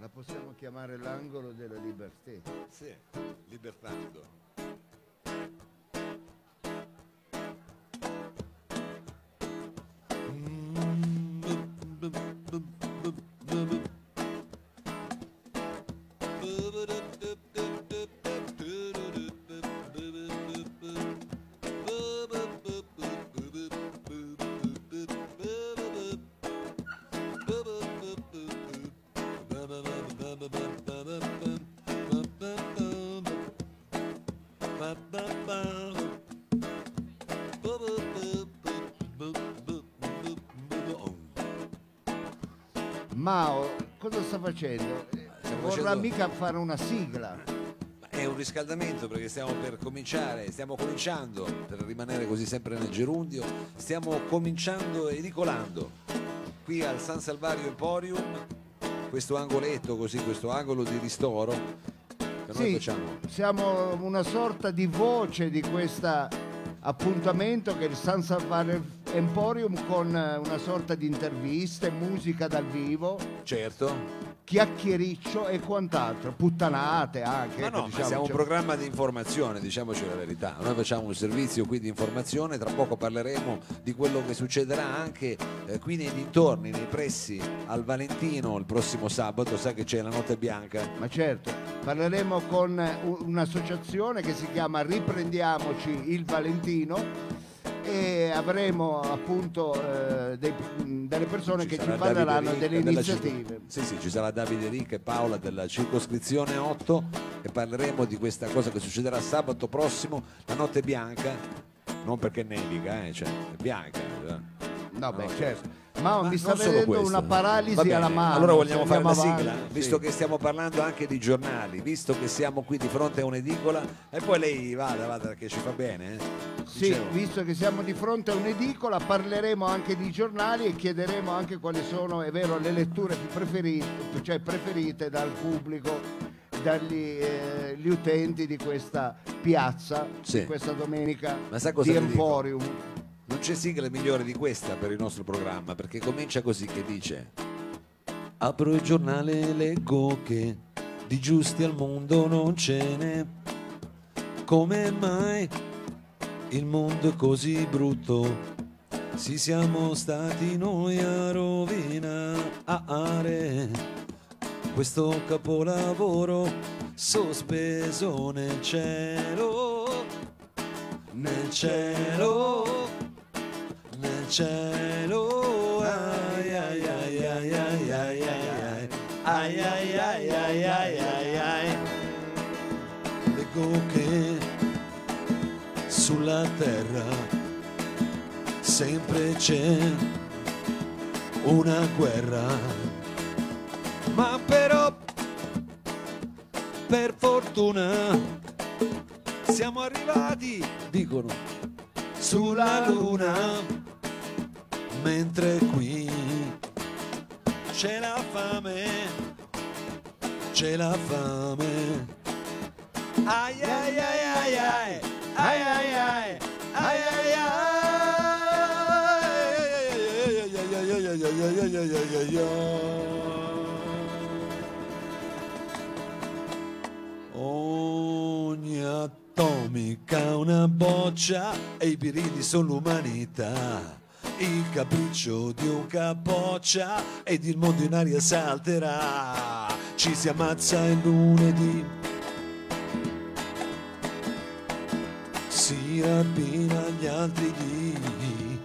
La possiamo chiamare l'angolo della libertà. Sì, libertando. Mao, cosa sta facendo? Stiamo Vorrà facendo- mica fare una sigla. È un riscaldamento perché stiamo per cominciare, stiamo cominciando, per rimanere così sempre nel gerundio, stiamo cominciando edicolando qui al San Salvario Emporium, questo angoletto così, questo angolo di ristoro che noi Sì, facciamo. siamo una sorta di voce di questo appuntamento che il San Salvare Emporium con eh, una sorta di interviste, musica dal vivo, Certo, chiacchiericcio e quant'altro, puttanate anche. ma no, ma diciamo, siamo un programma di informazione, diciamoci la verità. Noi facciamo un servizio qui di informazione, tra poco parleremo di quello che succederà anche eh, qui nei dintorni, nei pressi al Valentino il prossimo sabato, sa che c'è la notte bianca. Ma certo, parleremo con eh, un'associazione che si chiama Riprendiamoci il Valentino e avremo appunto eh, dei- delle persone che ci parleranno delle iniziative. Sì, sì, ci sarà Davide Ricca e Paola della circoscrizione 8 e parleremo di questa cosa che succederà sabato prossimo, la notte bianca, non perché nevica, eh, cioè, è bianca. eh. No, beh, No, certo. Ma, Ma mi sta vedendo questo. una paralisi alla mano. Allora vogliamo fare la sigla, avanti, visto sì. che stiamo parlando anche di giornali, visto che siamo qui di fronte a un'edicola e poi lei vada, vada che ci fa bene. eh. Sì, Dicevo, visto che siamo di fronte a un'edicola, parleremo anche di giornali e chiederemo anche quali sono, è vero, le letture più preferite, cioè preferite dal pubblico, dagli eh, utenti di questa piazza, Sì. di questa domenica Ma sa cosa di ti dico? Emporium. Non c'è sigla migliore di questa per il nostro programma perché comincia così che dice Apro il giornale e leggo che di giusti al mondo non ce n'è Come mai il mondo è così brutto? Sì siamo stati noi a rovinare questo capolavoro sospeso nel cielo nel cielo, nel cielo, sulla terra sempre c'è una guerra ma però per fortuna siamo arrivati, dicono, sulla luna, mentre qui c'è la fame, c'è la fame. Ai ai ai ai ai, ai ai ai, ai ai ai. Ogni atomica una boccia e i piridi sono l'umanità. Il capriccio di un capoccia ed il mondo in aria salterà. Ci si ammazza il lunedì. Si rapina gli altri dì.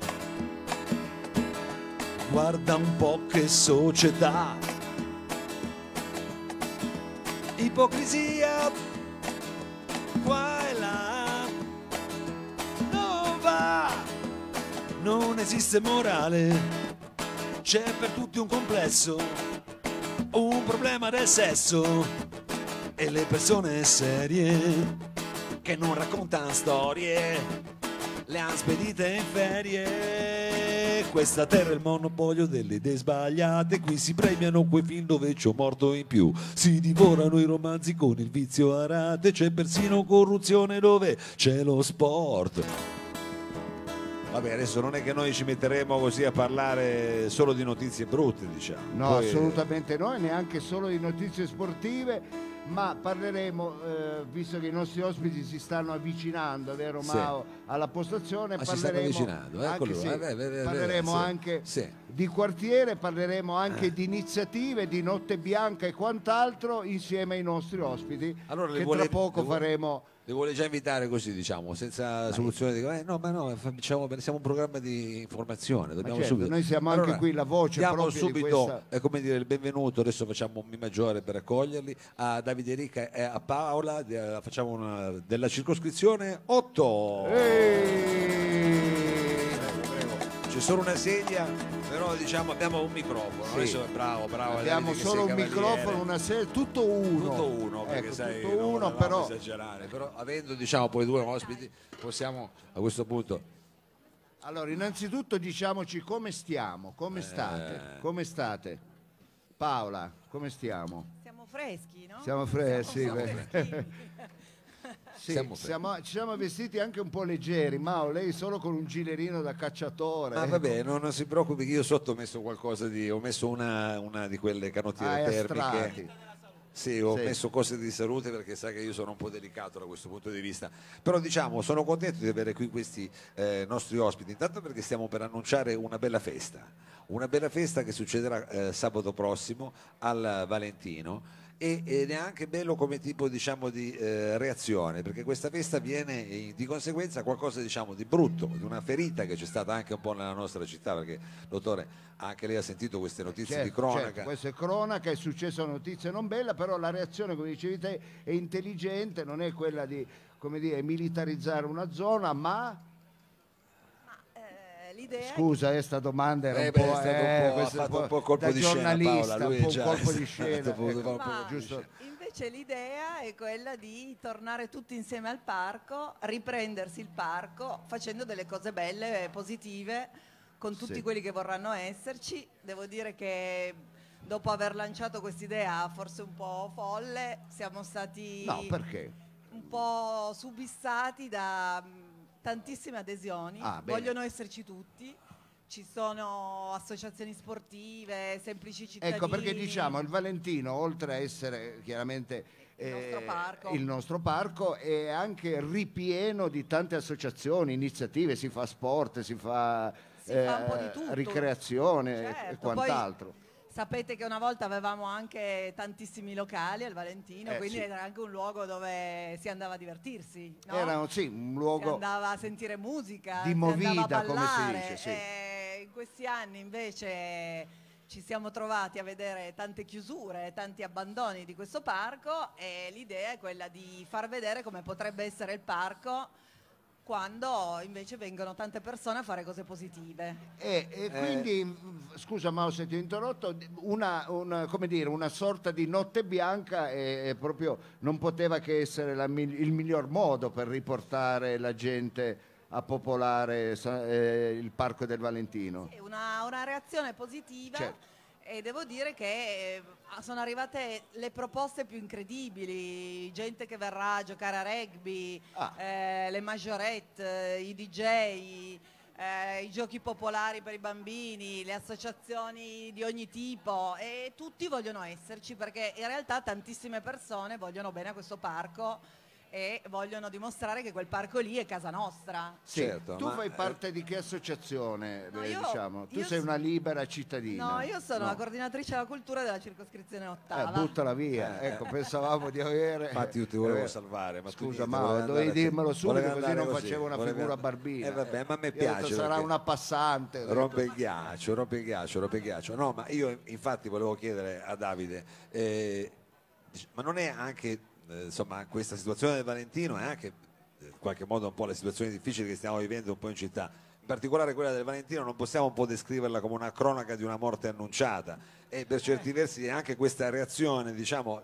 Guarda un po' che società. Ipocrisia qua e là. Non va. Non esiste morale. C'è per tutti un complesso. Un problema del sesso. E le persone serie che non raccontano storie. Le han spedite in ferie. Questa terra è il monopolio delle idee sbagliate. Qui si premiano quei film dove un morto in più. Si divorano i romanzi con il vizio a rate c'è persino corruzione dove c'è lo sport. Vabbè, adesso non è che noi ci metteremo così a parlare solo di notizie brutte, diciamo. No, Poi- assolutamente no, e neanche solo di notizie sportive, ma parleremo, eh, visto che i nostri ospiti si stanno avvicinando, vero Sì. Mao, alla postazione, Ah, si stanno parleremo, anche, sì, eh, beh, parleremo sì. anche Sì. di quartiere, parleremo anche di iniziative, di Notte Bianca e quant'altro insieme ai nostri ospiti, Allora, che vuole- tra poco faremo... Le vuole già invitare così, diciamo, senza soluzione di eh, no, ma no, facciamo, siamo un programma di informazione, dobbiamo certo, subito. noi siamo anche qui la voce diamo proprio di subito, questa- è come dire, il benvenuto, adesso facciamo un mi maggiore per accoglierli, a Davide Rica e a Paola, eh, facciamo una, della circoscrizione 8. Eeeh! C'è solo una sedia, però diciamo abbiamo un microfono. Sì. Adesso bravo, bravo. Abbiamo solo un cavaliere. microfono, una serie, tutto uno. Tutto uno, perché Ecco, sai, tutto uno, però esagerare, però avendo diciamo poi due ospiti possiamo a questo punto Allora, innanzitutto diciamoci come stiamo, come state, Eh. come state? Paola, come stiamo? Siamo freschi, no? Siamo freschi, Siamo beh. freschini. Sì, Siamo siamo- ci siamo vestiti anche un po' leggeri, Mao, lei solo con un gilerino da cacciatore. Ma ecco. vabbè, non, non si preoccupi che io sotto ho messo qualcosa di. ho messo una, una di quelle Ah, canottiere è termiche. Sì, ho Sì. messo cose di salute perché sa che io sono un po' delicato da questo punto di vista. Però diciamo, sono contento di avere qui questi eh, nostri ospiti, intanto perché stiamo per annunciare una bella festa. Una bella festa che succederà eh, sabato prossimo al Valentino. E, ed è anche bello come tipo diciamo, di eh, reazione perché questa festa viene eh, di conseguenza qualcosa diciamo, di brutto, di una ferita che c'è stata anche un po' nella nostra città perché dottore anche lei ha sentito queste notizie Certo, di cronaca. certo, questa è cronaca, è successa una notizia non bella, però la reazione, come dicevi te, è intelligente, non è quella di come dire, militarizzare una zona, ma Eh, L'idea scusa, eh, sta domanda era Eh un beh, po', è stato un po'- ha questo fatto un po' colpo da di scena, giornalista, Paola, lui un po' già- un colpo di scena. ecco, un po' Ma giusto. invece l'idea è quella di tornare tutti insieme al parco, riprendersi il parco facendo delle cose belle e positive con tutti Sì. quelli che vorranno esserci. Devo dire che dopo aver lanciato quest'idea forse un po' folle, siamo stati No, perché? un po' subissati da tantissime adesioni, Ah, bene. vogliono esserci tutti. Ci sono associazioni sportive, semplici cittadini. Ecco perché diciamo il Valentino, oltre a essere chiaramente Il nostro parco. il nostro parco, è anche ripieno di tante associazioni, iniziative, si fa sport, si fa, Si fa un po' di eh, tutto. ricreazione e- e Certo, quant'altro. Sapete che una volta avevamo anche tantissimi locali al Valentino, Eh, quindi sì. era anche un luogo dove si andava a divertirsi. no? Era sì, un Si luogo andava a sentire musica, di si andava a movida, come si ballare. dice, sì. E in questi anni invece ci siamo trovati a vedere tante chiusure, tanti abbandoni di questo parco e l'idea è quella di far vedere come potrebbe essere il parco quando invece vengono tante persone a fare cose positive. E, e quindi, mh, scusa Mao se ti ho interrotto, una, una- come dire, una sorta di notte bianca è, è proprio, non poteva che essere la il miglior modo per riportare la gente a popolare eh, il Parco del Valentino. Sì, Una, una reazione positiva Certo. E devo dire che eh, sono arrivate le proposte più incredibili, gente che verrà a giocare a rugby, Ah. eh, le majorette, eh, i DJ, eh, i giochi popolari per i bambini, le associazioni di ogni tipo e tutti vogliono esserci perché in realtà tantissime persone vogliono bene a questo parco e vogliono dimostrare che quel parco lì è casa nostra. Sì, Certo, tu ma, fai eh, parte di che associazione? No, eh, io- diciamo? Tu sei una libera cittadina. No, io sono No. la coordinatrice della cultura della circoscrizione Eh, ottava. buttala via, Eh. ecco, pensavamo di avere... Infatti io ti volevo eh, salvare, ma Scusa, ma dovevi dirmelo subito così non così, facevo una figura andare- barbina. Eh vabbè, ma a me piace. detto, sarà una passante. detto. Rompe il ghiaccio, rompe il ghiaccio, rompe il ghiaccio. No, ma io infatti volevo chiedere a Davide, eh, ma non è anche, eh, insomma, questa situazione del Valentino è anche eh, in qualche modo un po' la situazione difficile che stiamo vivendo un po' in città. In particolare quella del Valentino non possiamo un po' descriverla come una cronaca di una morte annunciata e per certi versi anche questa reazione, diciamo,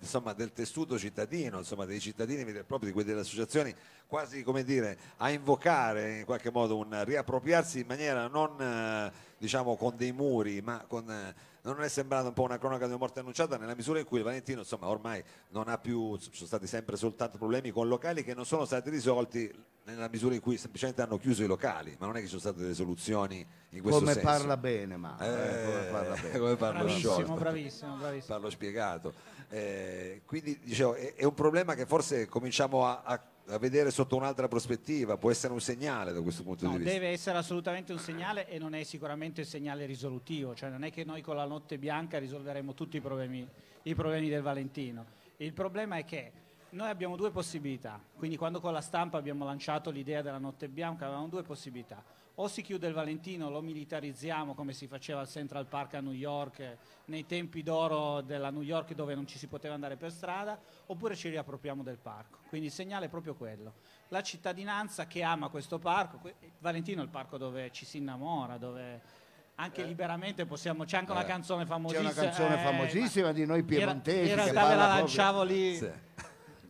insomma, del tessuto cittadino, insomma, dei cittadini veri e propri, di quelle delle associazioni, quasi come dire, a invocare in qualche modo un riappropriarsi in maniera non, eh, diciamo con dei muri, ma con, eh, non è sembrata un po' una cronaca di una morte annunciata nella misura in cui il Valentino insomma ormai non ha più, sono stati sempre soltanto problemi con locali che non sono stati risolti nella misura in cui semplicemente hanno chiuso i locali, ma non è che ci sono state delle soluzioni in questo Come senso. parla bene, ma Eh, come parla bene. come parlo Bravissimo, sciolto. bravissimo, bravissimo. Parlo spiegato. Eh, quindi dicevo, è, è un problema che forse cominciamo a, a- a vedere sotto un'altra prospettiva, può essere un segnale da questo punto No, di vista. deve essere assolutamente un segnale e non è sicuramente il segnale risolutivo, cioè non è che noi con la notte bianca risolveremo tutti i problemi, i problemi del Valentino. Il problema è che noi abbiamo due possibilità, quindi quando con la stampa abbiamo lanciato l'idea della notte bianca avevamo due possibilità. O si chiude il Valentino, lo militarizziamo come si faceva al Central Park a New York eh, nei tempi d'oro della New York dove non ci si poteva andare per strada, oppure ci riappropriamo del parco. Quindi il segnale è proprio quello. La cittadinanza che ama questo parco, Valentino è il parco dove ci si innamora, dove anche liberamente possiamo, c'è anche una Eh. canzone C'è famosissima. una canzone eh, famosissima di noi piemontesi In realtà ve la lanciavo lì. Sì.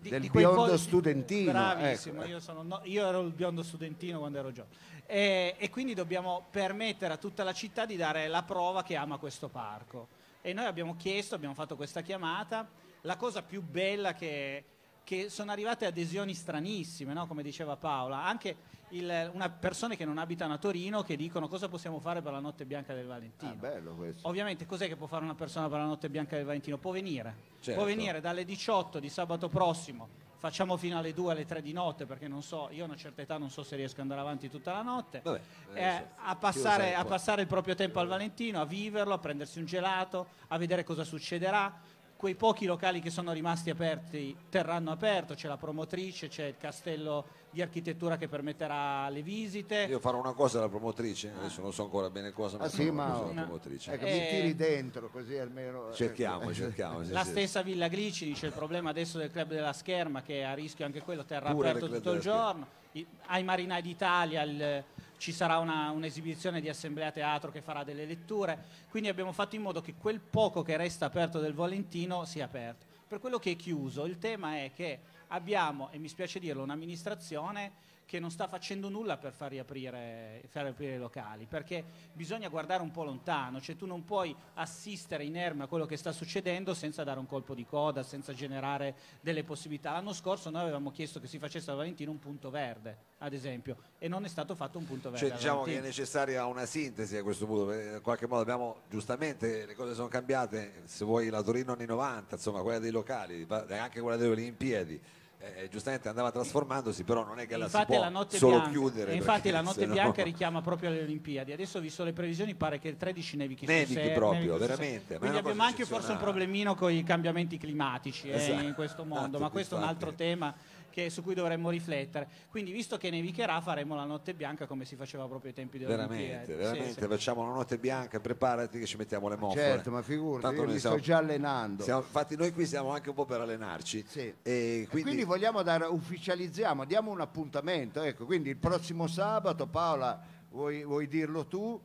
Di- Del di biondo po- studentino, Bravissimo, ecco. io, sono- no, io ero il biondo studentino quando ero giovane. E, e quindi dobbiamo permettere a tutta la città di dare la prova che ama questo parco. E noi abbiamo chiesto, abbiamo fatto questa chiamata. La cosa più bella che, che sono arrivate adesioni stranissime, no? come diceva Paola, anche il- una persone che non abitano a Torino che dicono cosa possiamo fare per la notte bianca del Valentino. Ah, bello questo. Ovviamente cos'è che può fare una persona per la notte bianca del Valentino? Può venire. Certo. Può venire dalle 18 di sabato prossimo, facciamo fino alle 2 alle 3 di notte perché non so, io ho una certa età non so se riesco ad andare avanti tutta la notte. Vabbè, Eh, a, passare, a passare il proprio tempo al Valentino, a viverlo, a prendersi un gelato, a vedere cosa succederà. Quei pochi locali che sono rimasti aperti terranno aperto, c'è la promotrice, c'è il castello di architettura che permetterà le visite. Io farò una cosa alla promotrice, adesso non so ancora bene cosa, ma Ah, sì, ma- cosa promotrice. Ecco, Eh, mi tiri dentro così almeno... eh, Cerchiamo, cerchiamo. sì, La sì. stessa Villa Glicini, c'è il problema adesso del club della scherma che è a rischio anche quello, terrà Pure aperto tutto il giorno. I- ai Marinai d'Italia il- ci sarà una- un'esibizione di assemblea teatro che farà delle letture, quindi abbiamo fatto in modo che quel poco che resta aperto del Valentino sia aperto. Per quello che è chiuso, il tema è che abbiamo, e mi spiace dirlo, un'amministrazione che non sta facendo nulla per far riaprire, far riaprire i locali, perché bisogna guardare un po' lontano, cioè tu non puoi assistere inerme a quello che sta succedendo senza dare un colpo di coda, senza generare delle possibilità. L'anno scorso noi avevamo chiesto che si facesse al Valentino un punto verde, ad esempio, e non è stato fatto un punto verde. Cioè, diciamo che è Valentino. necessaria una sintesi a questo punto, perché in qualche modo abbiamo giustamente le cose sono cambiate, se vuoi la Torino anni 90, insomma quella dei locali, anche quella delle Olimpiadi, eh, giustamente andava trasformandosi, però non è che la si Infatti può la notte solo bianca, chiudere. infatti la notte bianca richiama proprio le Olimpiadi. Adesso ho visto le previsioni, pare che il 13 nevichi su Nevichi Ser- proprio, nevichi veramente, Quindi abbiamo anche forse un problemino con i cambiamenti climatici eh, Esatto. in questo mondo, Esatto, ma questo è un altro infatti. tema che- su cui dovremmo riflettere. Quindi visto che nevicherà faremo la notte bianca come si faceva proprio ai tempi delle Veramente, Olimpiadi. Sì, veramente, sì. facciamo una notte bianca, preparati che ci mettiamo le moffole. Certo, ma figurati, Tanto io noi mi siamo- sto già allenando. siamo- infatti noi qui siamo anche un po' per allenarci. Sì. E E quindi, quindi, vogliamo dare, ufficializziamo, diamo un appuntamento, ecco, quindi il prossimo sabato, Paola, vuoi, vuoi dirlo tu?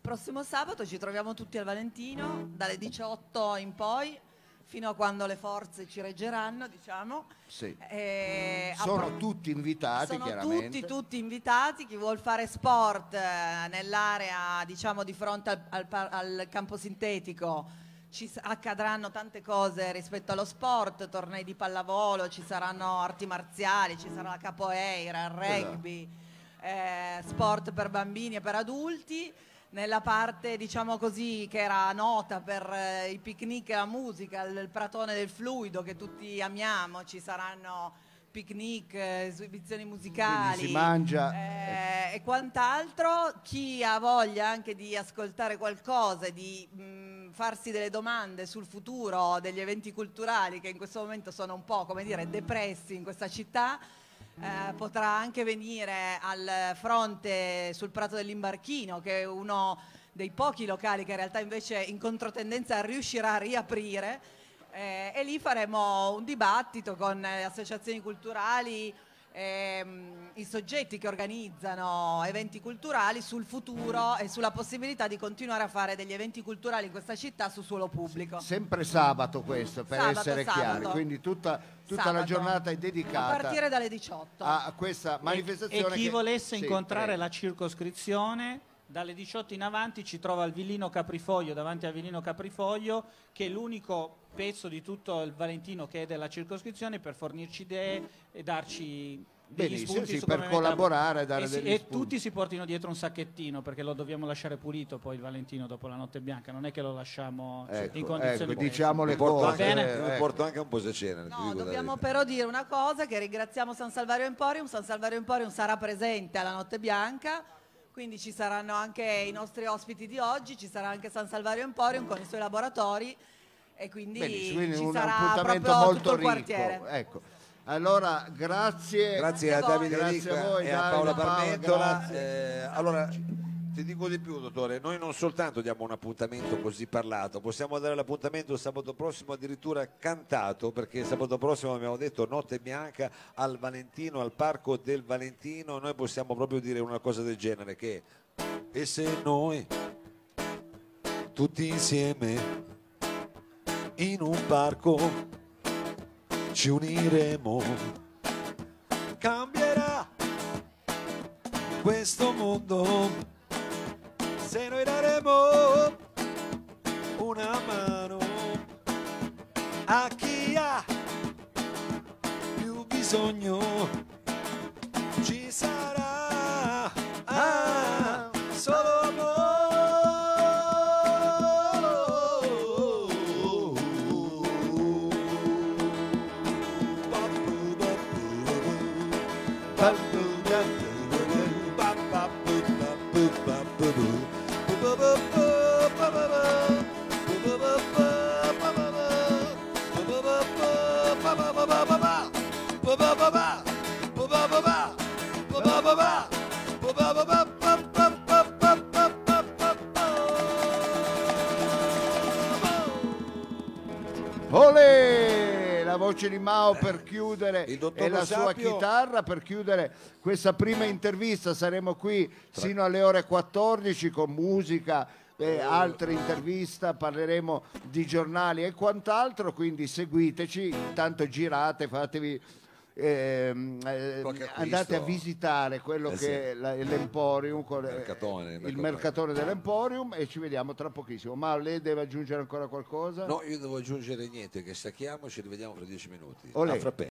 Prossimo sabato ci troviamo tutti al Valentino, dalle 18 in poi, fino a quando le forze ci reggeranno, diciamo. Sì. E a Sono pro- tutti invitati, sono chiaramente. tutti, tutti invitati, chi vuol fare sport eh, nell'area diciamo di fronte al, al par- al campo sintetico ci accadranno tante cose rispetto allo sport, tornei di pallavolo, ci saranno arti marziali, ci sarà la capoeira, il rugby, eh, sport per bambini e per adulti. Nella parte, diciamo così, che era nota per eh, i picnic e la musica, il, il pratone del fluido che tutti amiamo, ci saranno picnic, eh, esibizioni musicali Quindi si mangia. eh, e quant'altro. Chi ha voglia anche di ascoltare qualcosa, e di mh, farsi delle domande sul futuro degli eventi culturali che in questo momento sono un po' come dire depressi in questa città. Eh, potrà anche venire al fronte sul Prato dell'Imbarchino, che è uno dei pochi locali che in realtà invece in controtendenza riuscirà a riaprire. Eh, e lì faremo un dibattito con associazioni culturali, ehm, i soggetti che organizzano eventi culturali sul futuro e sulla possibilità di continuare a fare degli eventi culturali in questa città su suolo pubblico. Sempre sabato questo, per Sabato, essere sabato. chiari, quindi tutta, tutta la Sabato. giornata è A dedicata partire dalle 18. a questa E- manifestazione. E chi che- volesse Sì, incontrare prego. la circoscrizione dalle 18 in avanti ci trova il Villino Caprifoglio, davanti al Villino Caprifoglio, che è l'unico pezzo di tutto il Valentino che è della circoscrizione per fornirci idee e darci degli Benissimo, spunti sì, per collaborare e dare e, si- degli e tutti si portino dietro un sacchettino perché lo dobbiamo lasciare pulito poi il Valentino dopo la notte bianca, non è che lo lasciamo Ecco, in condizioni ecco, diciamo le porto, cose. anche, ecco. porto anche un posacene. ti No, dico la dobbiamo però dire una cosa, che ringraziamo San Salvario Emporium. San Salvario Emporium sarà presente alla Notte Bianca, quindi ci saranno anche i nostri ospiti di oggi, ci sarà anche San Salvario Emporium con i suoi laboratori e quindi, Benissimo, quindi ci un sarà appuntamento proprio molto tutto il ricco. quartiere. Ecco. Allora, grazie. Grazie a Grazie a voi. Davide Grazie a Ricca voi, e a Davide, Paola Paola, Parmentola. grazie. Eh, allora, ti dico di più, dottore, noi non soltanto diamo un appuntamento così parlato, possiamo dare l'appuntamento sabato prossimo addirittura cantato, perché sabato prossimo abbiamo detto Notte Bianca al Valentino, al Parco del Valentino, noi possiamo proprio dire una cosa del genere, che e se noi tutti insieme in un parco ci uniremo cambierà questo mondo se noi daremo una mano a chi ha più bisogno ci sarà ah, solo Olè! La voce di Mao per chiudere Il dottor e la Lo sua Sapio. chitarra per chiudere questa prima intervista. Saremo qui sino alle ore 14 con musica e altre interviste, parleremo di giornali e quant'altro, quindi seguiteci, intanto girate, fatevi ehm, eh, Qualche acquisto. andate a visitare quello Eh che è la- l'Emporium, con- Mercatone, il mercatone. mercatore dell'Emporium e ci vediamo tra pochissimo. Ma lei deve aggiungere ancora qualcosa? No, io devo aggiungere niente, che stacchiamo e ci rivediamo fra dieci minuti. Olè. A frappè.